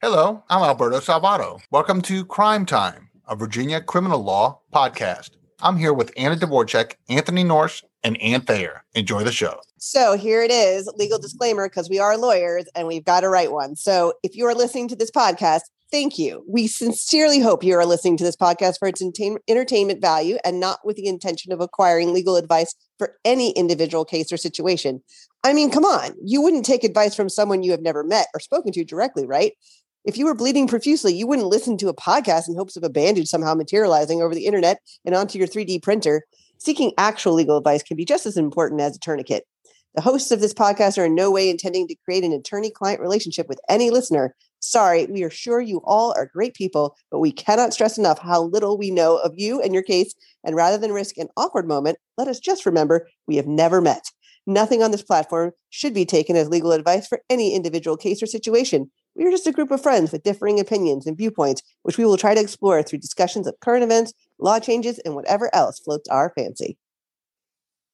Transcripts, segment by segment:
Hello, I'm Alberto Salvato. Welcome to Crime Time, a Virginia criminal law podcast. I'm here with Anna Dvorak, Anthony Norse, and Ann Thayer. Enjoy the show. So here it is, legal disclaimer, because we are lawyers and we've got to write one. So if you are listening to this podcast, thank you. We sincerely hope you are listening to this podcast for its entertainment value and not with the intention of acquiring legal advice for any individual case or situation. I mean, come on, you wouldn't take advice from someone you have never met or spoken to directly, right? If you were bleeding profusely, you wouldn't listen to a podcast in hopes of a bandage somehow materializing over the internet and onto your 3D printer. Seeking actual legal advice can be just as important as a tourniquet. The hosts of this podcast are in no way intending to create an attorney client relationship with any listener. Sorry, we are sure you all are great people, but we cannot stress enough how little we know of you and your case. And rather than risk an awkward moment, let us just remember we have never met. Nothing on this platform should be taken as legal advice for any individual case or situation. We are just a group of friends with differing opinions and viewpoints, which we will try to explore through discussions of current events, law changes, and whatever else floats our fancy.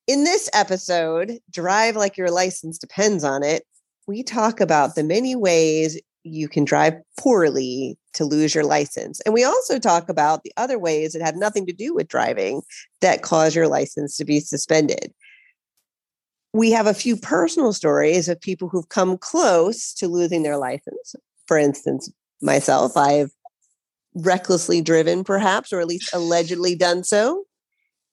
In this episode, Drive Like Your License Depends on It, we talk about the many ways you can drive poorly to lose your license. And we also talk about the other ways that have nothing to do with driving that cause your license to be suspended we have a few personal stories of people who've come close to losing their license. For instance, myself, I've recklessly driven, perhaps, or at least allegedly done so.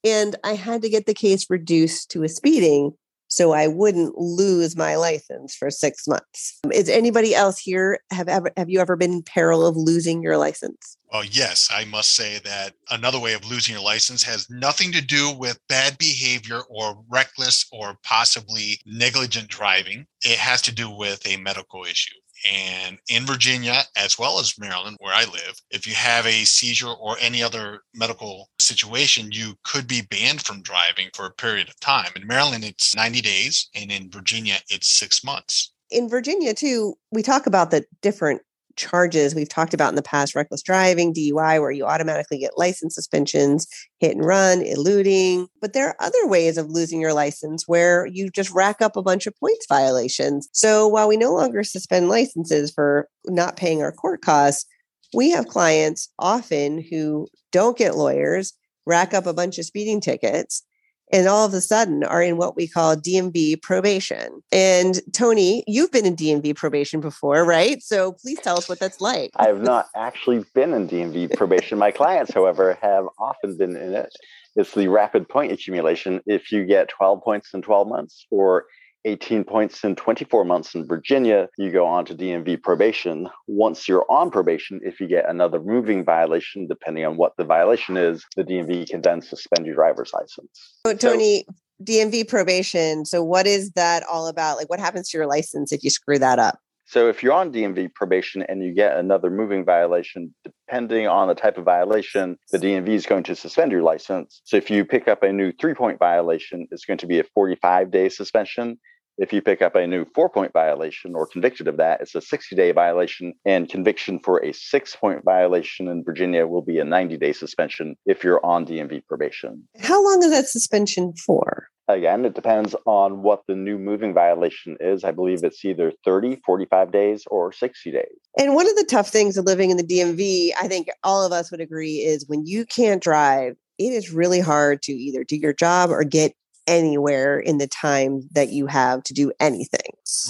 And I had to get the case reduced to a speeding so I wouldn't lose my license for six months. Is anybody else here have ever have you ever been in peril of losing your license? Well, yes, I must say that another way of losing your license has nothing to do with bad behavior or reckless or possibly negligent driving. It has to do with a medical issue. And in Virginia, as well as Maryland, where I live, if you have a seizure or any other medical situation, you could be banned from driving for a period of time. In Maryland, it's 90 days, and in Virginia, it's six months. In Virginia, too, we talk about the different charges we've talked about in the past reckless driving, DUI, where you automatically get license suspensions, hit and run, eluding. But there are other ways of losing your license where you just rack up a bunch of points violations. So while we no longer suspend licenses for not paying our court costs, we have clients often who don't get lawyers, rack up a bunch of speeding tickets, and all of a sudden are in what we call DMV probation. And Tony, you've been in DMV probation before, right? So please tell us what that's like. I have not actually been in DMV probation. My clients, however, have often been in it. It's the rapid point accumulation. If you get 12 points in 12 months or 18 points in 24 months in Virginia, you go on to DMV probation. Once you're on probation, if you get another moving violation, depending on what the violation is, the DMV can then suspend your driver's license. So, Tony, so, DMV probation. So, what is that all about? Like, what happens to your license if you screw that up? So if you're on DMV probation and you get another moving violation, depending on the type of violation, the DMV is going to suspend your license. So if you pick up a new three point violation, it's going to be a 45 day suspension. If you pick up a new four point violation or convicted of that, it's a 60 day violation. And conviction for a six point violation in Virginia will be a 90 day suspension if you're on DMV probation. How long is that suspension for? Again, it depends on what the new moving violation is. I believe it's either 30, 45 days, or 60 days. And one of the tough things of living in the DMV, I think all of us would agree, is when you can't drive, it is really hard to either do your job or get anywhere in the time that you have to do anything.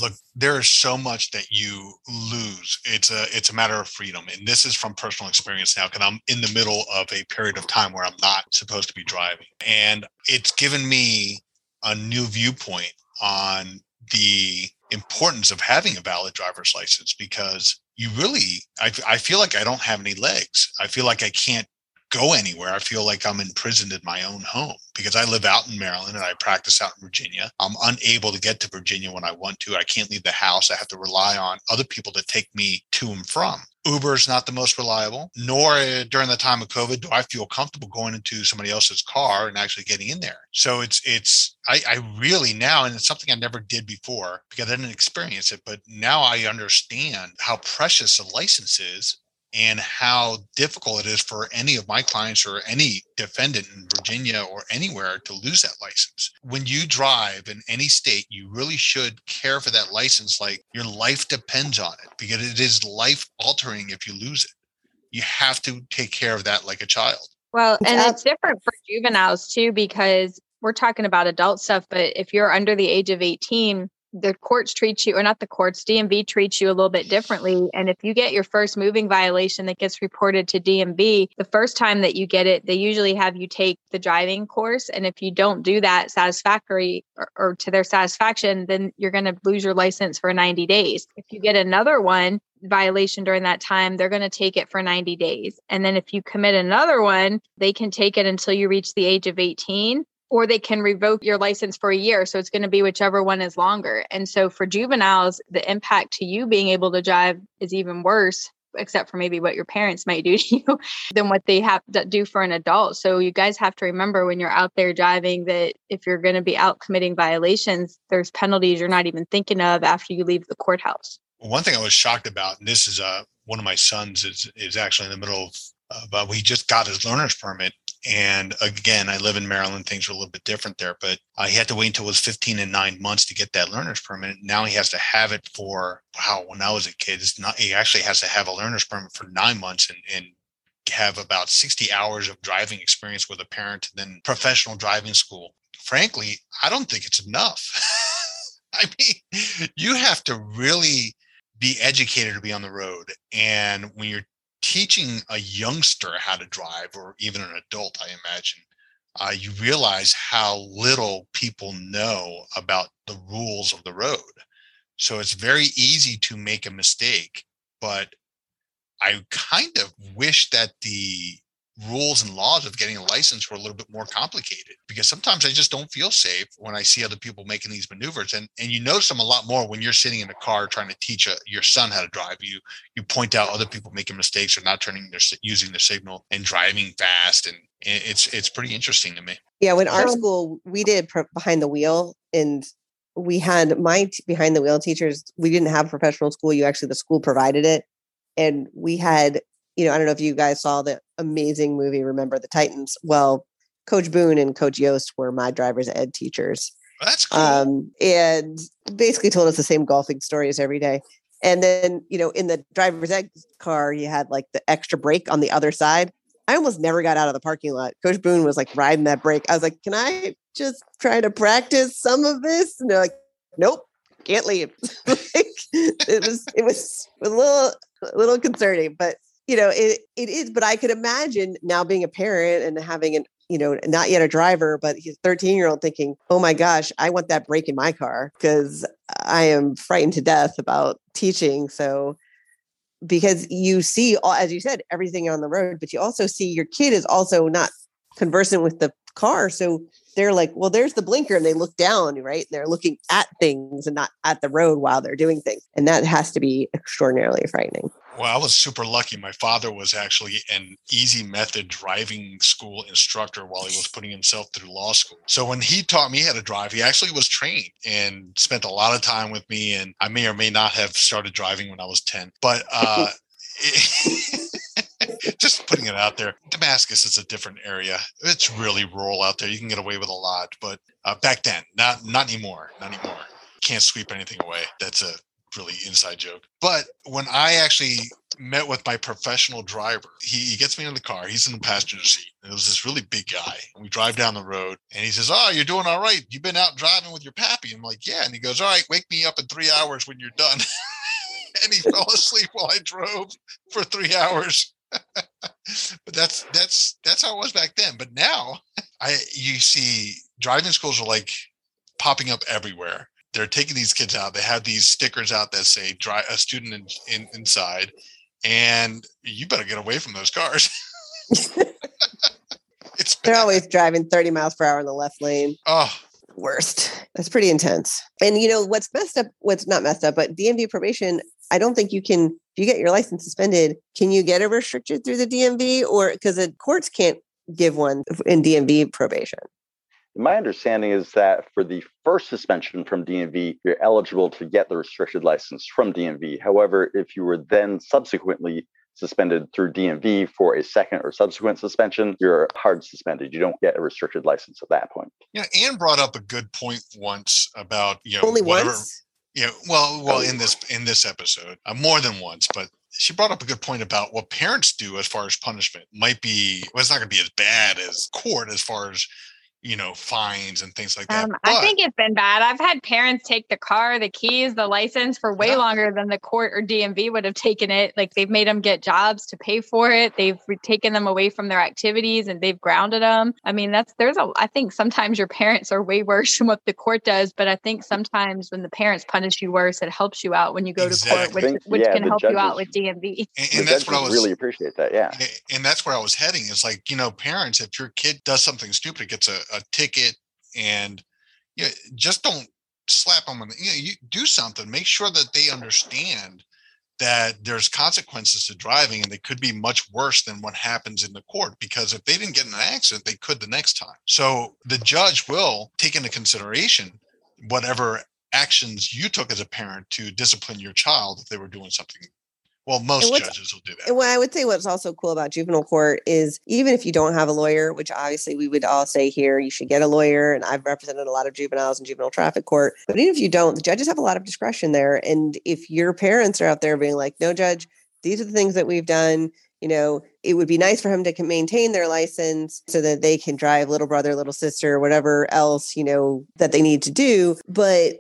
Look, there is so much that you lose. It's a it's a matter of freedom. And this is from personal experience now because I'm in the middle of a period of time where I'm not supposed to be driving. And it's given me a new viewpoint on the importance of having a valid driver's license because you really I, I feel like i don't have any legs. I feel like i can't go anywhere. I feel like I'm imprisoned in my own home because I live out in Maryland and I practice out in Virginia. I'm unable to get to Virginia when I want to. I can't leave the house. I have to rely on other people to take me to and from. Uber is not the most reliable, nor uh, during the time of COVID do I feel comfortable going into somebody else's car and actually getting in there. So it's it's I, I really now, and it's something I never did before because I didn't experience it, but now I understand how precious a license is and how difficult it is for any of my clients or any defendant in Virginia or anywhere to lose that license. When you drive in any state, you really should care for that license like your life depends on it because it is life altering if you lose it. You have to take care of that like a child. Well, and it's different for juveniles too because we're talking about adult stuff, but if you're under the age of 18, the courts treat you or not the courts dmv treats you a little bit differently. And if you get your first moving violation that gets reported to dmv the first time that you get it they usually have you take the driving course. And if you don't do that satisfactory or, or to their satisfaction then you're going to lose your license for 90 days. If you get another one violation during that time, they're going to take it for 90 days. And then if you commit another one, they can take it until you reach the age of 18 or they can revoke your license for a year. So it's going to be whichever one is longer. And so for juveniles, the impact to you being able to drive is even worse, except for maybe what your parents might do to you than what they have to do for an adult. So you guys have to remember when you're out there driving that if you're going to be out committing violations, there's penalties you're not even thinking of after you leave the courthouse. One thing I was shocked about, and this is uh, one of my sons is is actually in the middle of, uh, but he just got his learner's permit and again, I live in Maryland. Things are a little bit different there, but uh, he had to wait until it was 15 and nine months to get that learner's permit. Now he has to have it for, wow, when I was a kid, it's not, he actually has to have a learner's permit for nine months and, and have about 60 hours of driving experience with a parent, then professional driving school. Frankly, I don't think it's enough. I mean, you have to really be educated to be on the road. And when you're teaching a youngster how to drive, or even an adult, I imagine, uh, you realize how little people know about the rules of the road. So it's very easy to make a mistake, but I kind of wish that the rules and laws of getting a license were a little bit more complicated because sometimes I just don't feel safe when I see other people making these maneuvers. And and you notice them a lot more when you're sitting in a car trying to teach a, your son how to drive. You you point out other people making mistakes or not turning their using their signal and driving fast. And it's it's pretty interesting to me. Yeah when our school we did behind the wheel and we had my t- behind the wheel teachers we didn't have professional school. You actually the school provided it. And we had you know, I don't know if you guys saw the amazing movie Remember the Titans. Well, Coach Boone and Coach Yoast were my driver's ed teachers. That's cool. Um, and basically told us the same golfing stories every day. And then, you know, in the driver's ed car, you had like the extra brake on the other side. I almost never got out of the parking lot. Coach Boone was like riding that brake. I was like, can I just try to practice some of this? And they're like, nope, can't leave. like, it was it was a little a little concerning, but you know, it it is, but I could imagine now being a parent and having an, you know, not yet a driver, but he's 13 year old thinking, oh my gosh, I want that brake in my car because I am frightened to death about teaching. So because you see all, as you said, everything on the road, but you also see your kid is also not conversant with the car. So they're like, well, there's the blinker, and they look down, right? They're looking at things and not at the road while they're doing things. And that has to be extraordinarily frightening. Well, I was super lucky. My father was actually an easy method driving school instructor while he was putting himself through law school. So when he taught me how to drive, he actually was trained and spent a lot of time with me. And I may or may not have started driving when I was 10. But uh, just putting it out there. Damascus is a different area. It's really rural out there. You can get away with a lot, but uh, back then, not not anymore. Not anymore. Can't sweep anything away. That's a really inside joke. But when I actually met with my professional driver, he, he gets me in the car. He's in the passenger seat. And It was this really big guy. And We drive down the road and he says, Oh, you're doing all right. You've been out driving with your pappy. I'm like, Yeah. And he goes, All right, wake me up in three hours when you're done. and he fell asleep while I drove for three hours. but that's that's that's how it was back then. But now I you see driving schools are like popping up everywhere. They're taking these kids out. They have these stickers out that say "Drive a student in, in, inside," and you better get away from those cars. it's they're always driving 30 miles per hour in the left lane. Oh, worst. That's pretty intense. And you know what's messed up? What's not messed up, but DMV probation. I don't think you can. If you get your license suspended, can you get it restricted through the DMV, or because the courts can't give one in DMV probation? My understanding is that for the first suspension from DMV, you're eligible to get the restricted license from DMV. However, if you were then subsequently suspended through DMV for a second or subsequent suspension, you're hard suspended. You don't get a restricted license at that point. Yeah, Anne brought up a good point once about you know Only whatever, once. Yeah, well, well, in this in this episode, uh, more than once, but she brought up a good point about what parents do as far as punishment might be. Well, it's not going to be as bad as court as far as you know fines and things like that. Um, I think it's been bad. I've had parents take the car, the keys, the license for way Yeah. longer than the court or DMV would have taken it. Like they've made them get jobs to pay for it. They've taken them away from their activities and they've grounded them. I mean, that's there's a. I think sometimes your parents are way worse than what the court does, but I think sometimes when the parents punish you worse, it helps you out when you go to court, which, Think- which yeah, can the help you out with DMV. and, and that's what I was really appreciate that. Yeah. A- and that's where I was heading. Is like, you know, parents, if your kid does something stupid, gets a, a ticket, and you know, just don't slap them on the, you know, you do something, make sure that they understand that there's consequences to driving and they could be much worse than what happens in the court because if they didn't get in an accident, they could the next time. So the judge will take into consideration whatever actions you took as a parent to discipline your child if they were doing something. Well, most judges will do that. And what I would say what's also cool about juvenile court is even if you don't have a lawyer, which obviously we would all say here, you should get a lawyer. And I've represented a lot of juveniles in juvenile traffic court. But even if you don't, the judges have a lot of discretion there. And if your parents are out there being like, no, judge, these are the things that we've done. You know, it would be nice for him to maintain their license so that they can drive little brother, little sister, whatever else, you know, that they need to do. But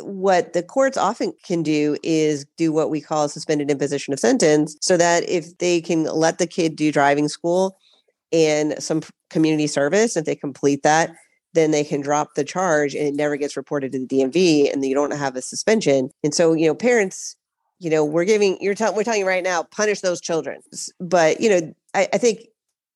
what the courts often can do is do what we call suspended imposition of sentence so that if they can let the kid do driving school and some community service if they complete that then they can drop the charge and it never gets reported to the DMV and you don't have a suspension. And so you know parents you know we're giving you're telling we're telling you right now punish those children. But you know I, I think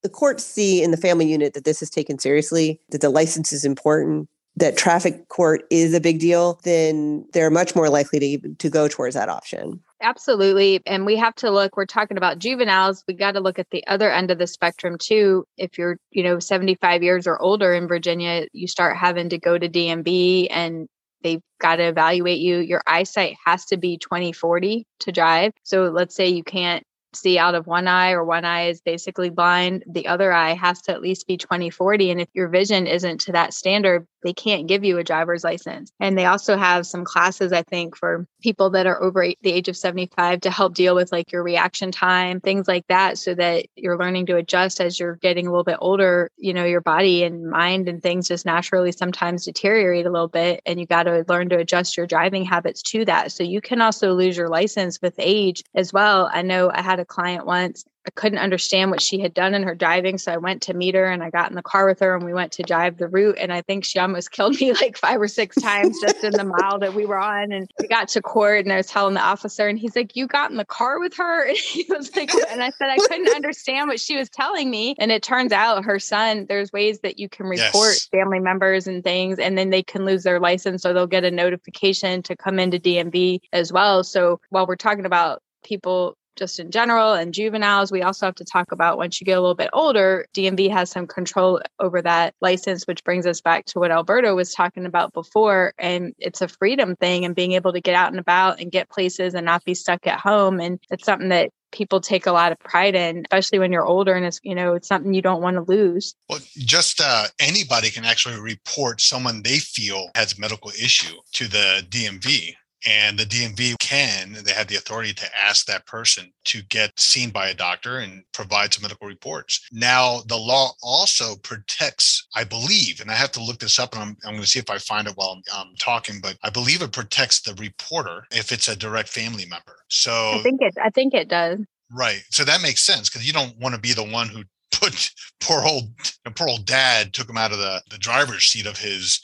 the courts see in the family unit that this is taken seriously that the license is important that traffic court is a big deal, then they're much more likely to to go towards that option. Absolutely. And we have to look, we're talking about juveniles. We got to look at the other end of the spectrum too. If you're, you know, 75 years or older in Virginia, you start having to go to DMV and they've got to evaluate you. Your eyesight has to be 2040 to drive. So let's say you can't see out of one eye or one eye is basically blind the other eye has to at least be 2040 and if your vision isn't to that standard they can't give you a driver's license. And they also have some classes i think for people that are over the age of 75 to help deal with like your reaction time things like that so that you're learning to adjust as you're getting a little bit older you know your body and mind and things just naturally sometimes deteriorate a little bit and you got to learn to adjust your driving habits to that. So you can also lose your license with age as well. I know i had a client once I couldn't understand what she had done in her driving. So I went to meet her and I got in the car with her and we went to drive the route. And I think she almost killed me like five or six times just in the mile that we were on. And we got to court and I was telling the officer, and he's like, You got in the car with her? And he was like, And I said, I couldn't understand what she was telling me. And it turns out her son, there's ways that you can report Yes. family members and things, and then they can lose their license or they'll get a notification to come into DMV as well. So while we're talking about people just in general and juveniles, we also have to talk about once you get a little bit older, DMV has some control over that license, which brings us back to what Alberto was talking about before. And it's a freedom thing and being able to get out and about and get places and not be stuck at home. And it's something that people take a lot of pride in, especially when you're older and it's, you know, it's something you don't want to lose. Well, just uh, anybody can actually report someone they feel has a medical issue to the DMV. And the DMV can, they have the authority to ask that person to get seen by a doctor and provide some medical reports. Now, the law also protects, I believe, and I have to look this up and I'm, I'm going to see if I find it while I'm um, talking, but I believe it protects the reporter if it's a direct family member. So, I think it I think it does. Right. So that makes sense because you don't want to be the one who put poor old poor old dad took him out of the, the driver's seat of his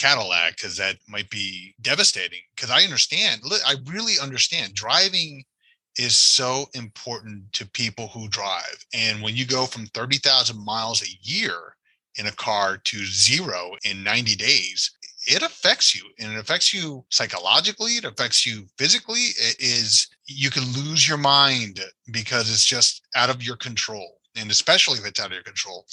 Cadillac because that might be devastating. Because I understand, I really understand driving is so important to people who drive. And when you go from 30,000 miles a year in a car to zero in 90 days, it affects you and it affects you psychologically, it affects you physically. It is, you can lose your mind because it's just out of your control. And especially if it's out of your control.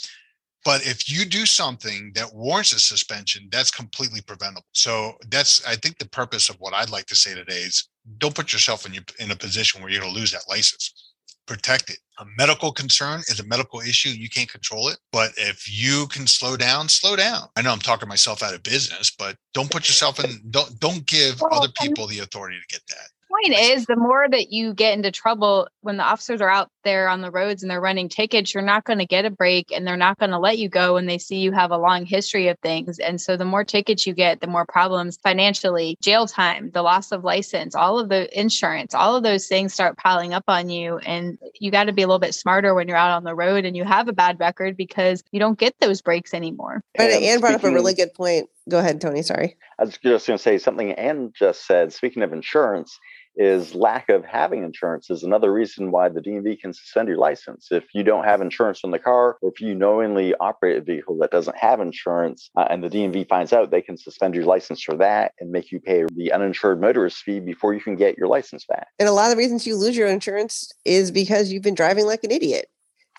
But if you do something that warrants a suspension, that's completely preventable. So that's, I think, the purpose of what I'd like to say today is don't put yourself in your, in a position where you're going to lose that license. protect it. A medical concern is a medical issue. You can't control it. But if you can slow down, slow down. I know I'm talking myself out of business, but don't put yourself in, don't, don't give Well, other people the authority to get that. point is the more that you get into trouble when the officers are out there on the roads and they're running tickets you're not going to get a break and they're not going to let you go when they see you have a long history of things and so the more tickets you get the more problems financially jail time the loss of license all of the insurance all of those things start piling up on you and you got to be a little bit smarter when you're out on the road and you have a bad record because you don't get those breaks anymore But And Anne brought up a really good point. Go ahead, Tony. Sorry. I was just going to say something Anne just said. Speaking of insurance, is lack of having insurance is another reason why the DMV can suspend your license. If you don't have insurance on the car, or if you knowingly operate a vehicle that doesn't have insurance, uh, and the DMV finds out, they can suspend your license for that and make you pay the uninsured motorist fee before you can get your license back. And a lot of the reasons you lose your insurance is because you've been driving like an idiot.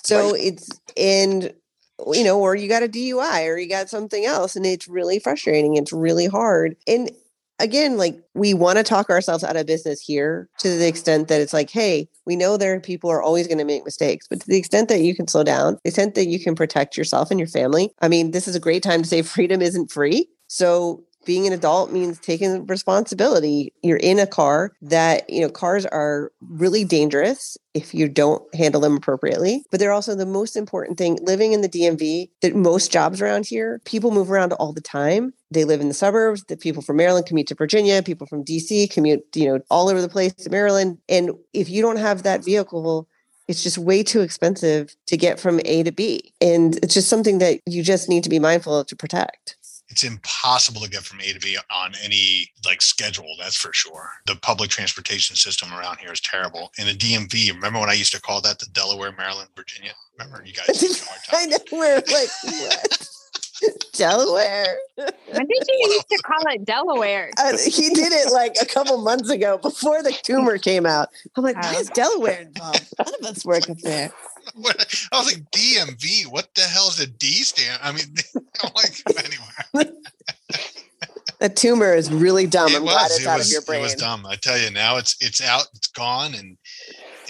So Right. it's and you know, or you got a DUI or you got something else, and it's really frustrating. It's really hard. And again, like we want to talk ourselves out of business here to the mm-hmm. extent that it's like, hey, we know there are people are always going to make mistakes, but to the extent that you can slow down, the extent that you can protect yourself and your family. I mean, this is a great time to say freedom isn't free. So being an adult means taking responsibility. You're in a car that, you know, cars are really dangerous if you don't handle them appropriately. But they're also the most important thing. Living in the DMV, that most jobs around here, people move around all the time. They live in the suburbs. The people from Maryland commute to Virginia. People from DC commute, you know, all over the place to Maryland. And if you don't have that vehicle, it's just way too expensive to get from A to B. And it's just something that you just need to be mindful of to protect. It's impossible to get from A to B on any like schedule. That's for sure. The public transportation system around here is terrible. And the DMV, remember when I used to call that the Delaware, Maryland, Virginia? Remember you guys? used to have a hard I know we're like what? Delaware. when did you used to call it delaware Uh, he did it like a couple months ago before the tumor came out. I'm like, why Oh. is Delaware involved? None of us work up there. What- I was like, DMV, what the hell is a D stand? I mean, I'm like, anyway. That tumor is really dumb. it I'm glad was, it's it out was, of your it was dumb. I tell you now it's, it's out, it's gone and,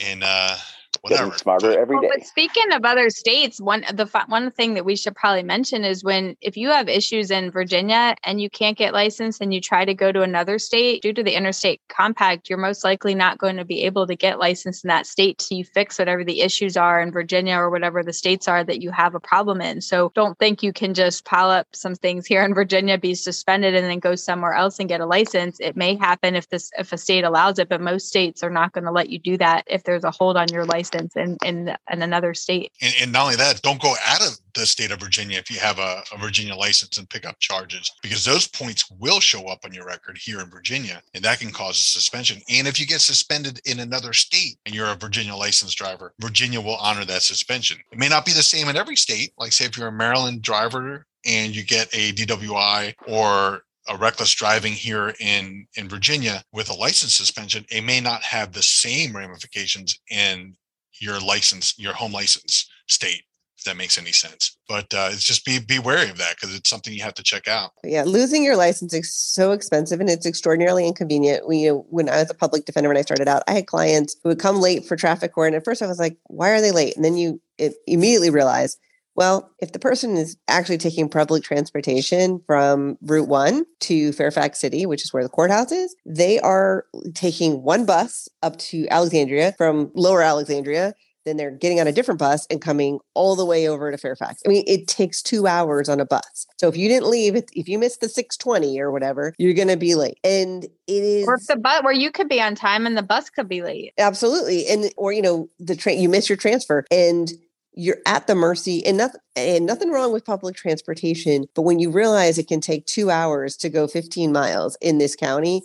and, uh, Getting smarter every Well, but speaking of other states, one the one thing that we should probably mention is when if you have issues in Virginia and you can't get licensed and you try to go to another state due to the interstate compact, you're most likely not going to be able to get licensed in that state till you fix whatever the issues are in Virginia or whatever the states are that you have a problem in. So don't think you can just pile up some things here in Virginia, be suspended, and then go somewhere else and get a license. It may happen if this if a state allows it, but most states are not going to let you do that if there's a hold on your license in in, in another state. And, and not only that, don't go out of the state of Virginia if you have a, a Virginia license and pick up charges because those points will show up on your record here in Virginia and that can cause a suspension. And if you get suspended in another state and you're a Virginia licensed driver, Virginia will honor that suspension. It may not be the same in every state. Like, say, if you're a Maryland driver and you get a DWI or a reckless driving here in in Virginia with a license suspension, it may not have the same ramifications in your license, your home license state, if that makes any sense. But uh, it's just be be wary of that because it's something you have to check out. Yeah, losing your license is so expensive and it's extraordinarily inconvenient. We, you know, when I was a public defender when I started out, I had clients who would come late for traffic court, and at first I was like, "Why are they late?" And then you immediately realize, well, if the person is actually taking public transportation from Route One to Fairfax City, which is where the courthouse is, they are taking one bus up to Alexandria from Lower Alexandria then they're getting on a different bus and coming all the way over to Fairfax. I mean, it takes two hours on a bus. So if you didn't leave, if- if you missed the 620 or whatever, you're going to be late. And it is Or if the bus where you could be on time and the bus could be late. absolutely. And, or, you know, the train, you miss your transfer and you're at the mercy and nothing, and nothing wrong with public transportation. But when you realize it can take two hours to go 15 miles in this county,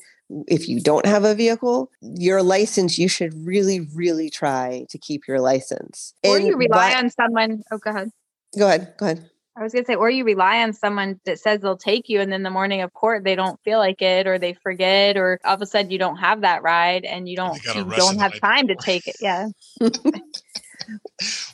if you don't have a vehicle, your license, you should really, really try to keep your license. Or And you rely by- on someone. Oh, go ahead. Go ahead. Go ahead. I was gonna say, or you rely on someone that says they'll take you, and then the morning of court they don't feel like it, or they forget, or all of a sudden you don't have that ride, and you don't you don't have night time to take it. Yeah,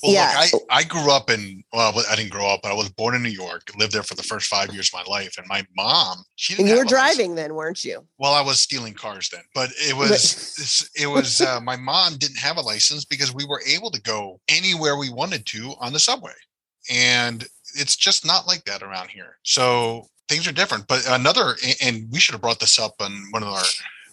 Well, Yeah. look, I, I grew up in, well, I didn't grow up, but I was born in New York, lived there for the first five years of my life. And my mom, she didn't And you were driving then, weren't you? Well, I was stealing cars then, but it was, it was, uh, my mom didn't have a license because we were able to go anywhere we wanted to on the subway. And it's just not like that around here. So things are different. But another, and we should have brought this up on one of our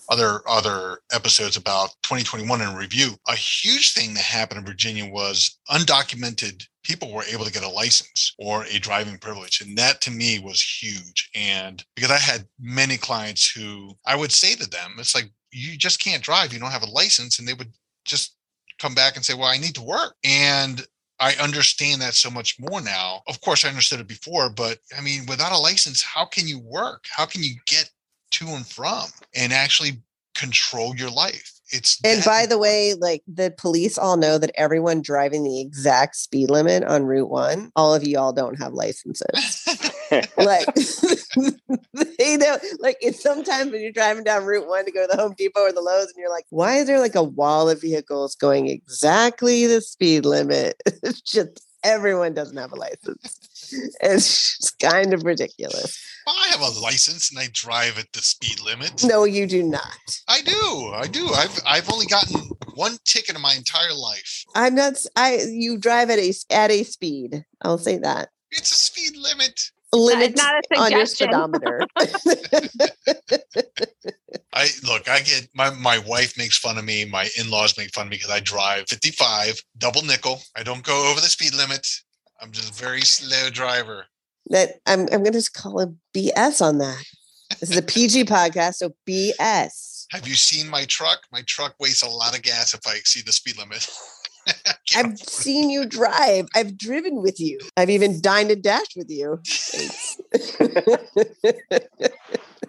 other other episodes about 2021 in review. A huge thing that happened in Virginia was undocumented people were able to get a license or a driving privilege. And that to me was huge. And because I had many clients who I would say to them, it's like, you just can't drive. You don't have a license. And they would just come back and say, well, I need to work. And I understand that so much more now. Of course, I understood it before, but I mean, without a license, how can you work? How can you get to and from and actually control your life? It's And by the way, like the police all know that everyone driving the exact speed limit on Route One, all of you all don't have licenses. like they don't like it's sometimes when you're driving down Route One to go to the Home Depot or the Lowe's, and you're like, why is there like a wall of vehicles going exactly the speed limit? It's just everyone doesn't have a license. It's kind of ridiculous. I have a license and I drive at the speed limit. No, you do not. I do. I do. I've I've only gotten one ticket in my entire life. I'm not. I you drive at a at a speed. I'll say that. It's a speed limit. Limit not a on your suggestion. speedometer. I look, I get my my wife makes fun of me, my in-laws make fun of me because I drive 55, double nickel. I don't go over the speed limit. I'm just a very slow driver. that I'm I'm gonna just call it BS on that. This is a PG podcast, so BS. Have you seen my truck? My truck wastes a lot of gas if I exceed the speed limit. I've seen you drive. I've driven with you. I've even dined and dashed with you. Thanks.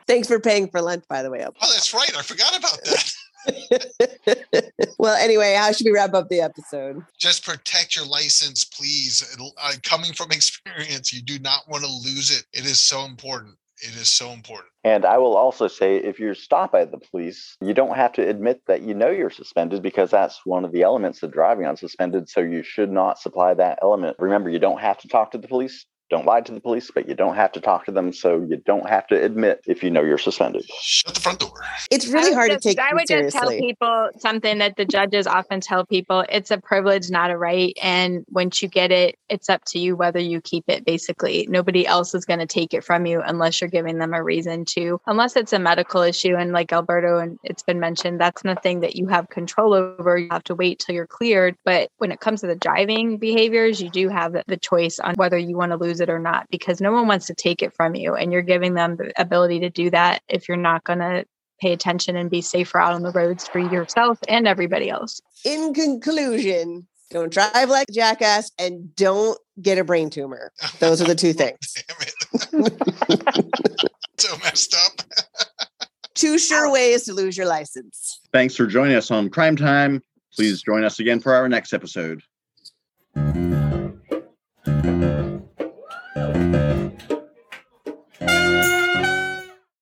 Thanks for paying for lunch, by the way. Oh, that's right. I forgot about that. well, anyway, how should we wrap up the episode? Just protect your license, please. Uh, coming from experience, you do not want to lose it. It is so important. It is so important. And I will also say if you're stopped by the police, you don't have to admit that you know you're suspended because that's one of the elements of driving on suspended. So you should not supply that element. Remember, you don't have to talk to the police. Don't lie to the police, but you don't have to talk to them. So you don't have to admit if you know you're suspended. Shut the front door. It's really hard just- to take I you I would just tell people something that the judges often tell people: it's a privilege, not a right. And once you get it, it's up to you whether you keep it. Basically, nobody else is going to take it from you unless you're giving them a reason to. Unless it's a medical issue, and like Alberto and it's been mentioned, that's nothing that you have control over. You have to wait till you're cleared. But when it comes to the driving behaviors, you do have the- the choice on whether you want to lose it or not, because no one wants to take it from you, and you're giving them the ability to do that if you're not going to pay attention and be safer out on the roads for yourself and everybody else. In conclusion, don't drive like a jackass and don't get a brain tumor. Those are the two things. So messed up. Two sure ways to lose your license. Thanks for joining us on Crime Time. Please join us again for our next episode.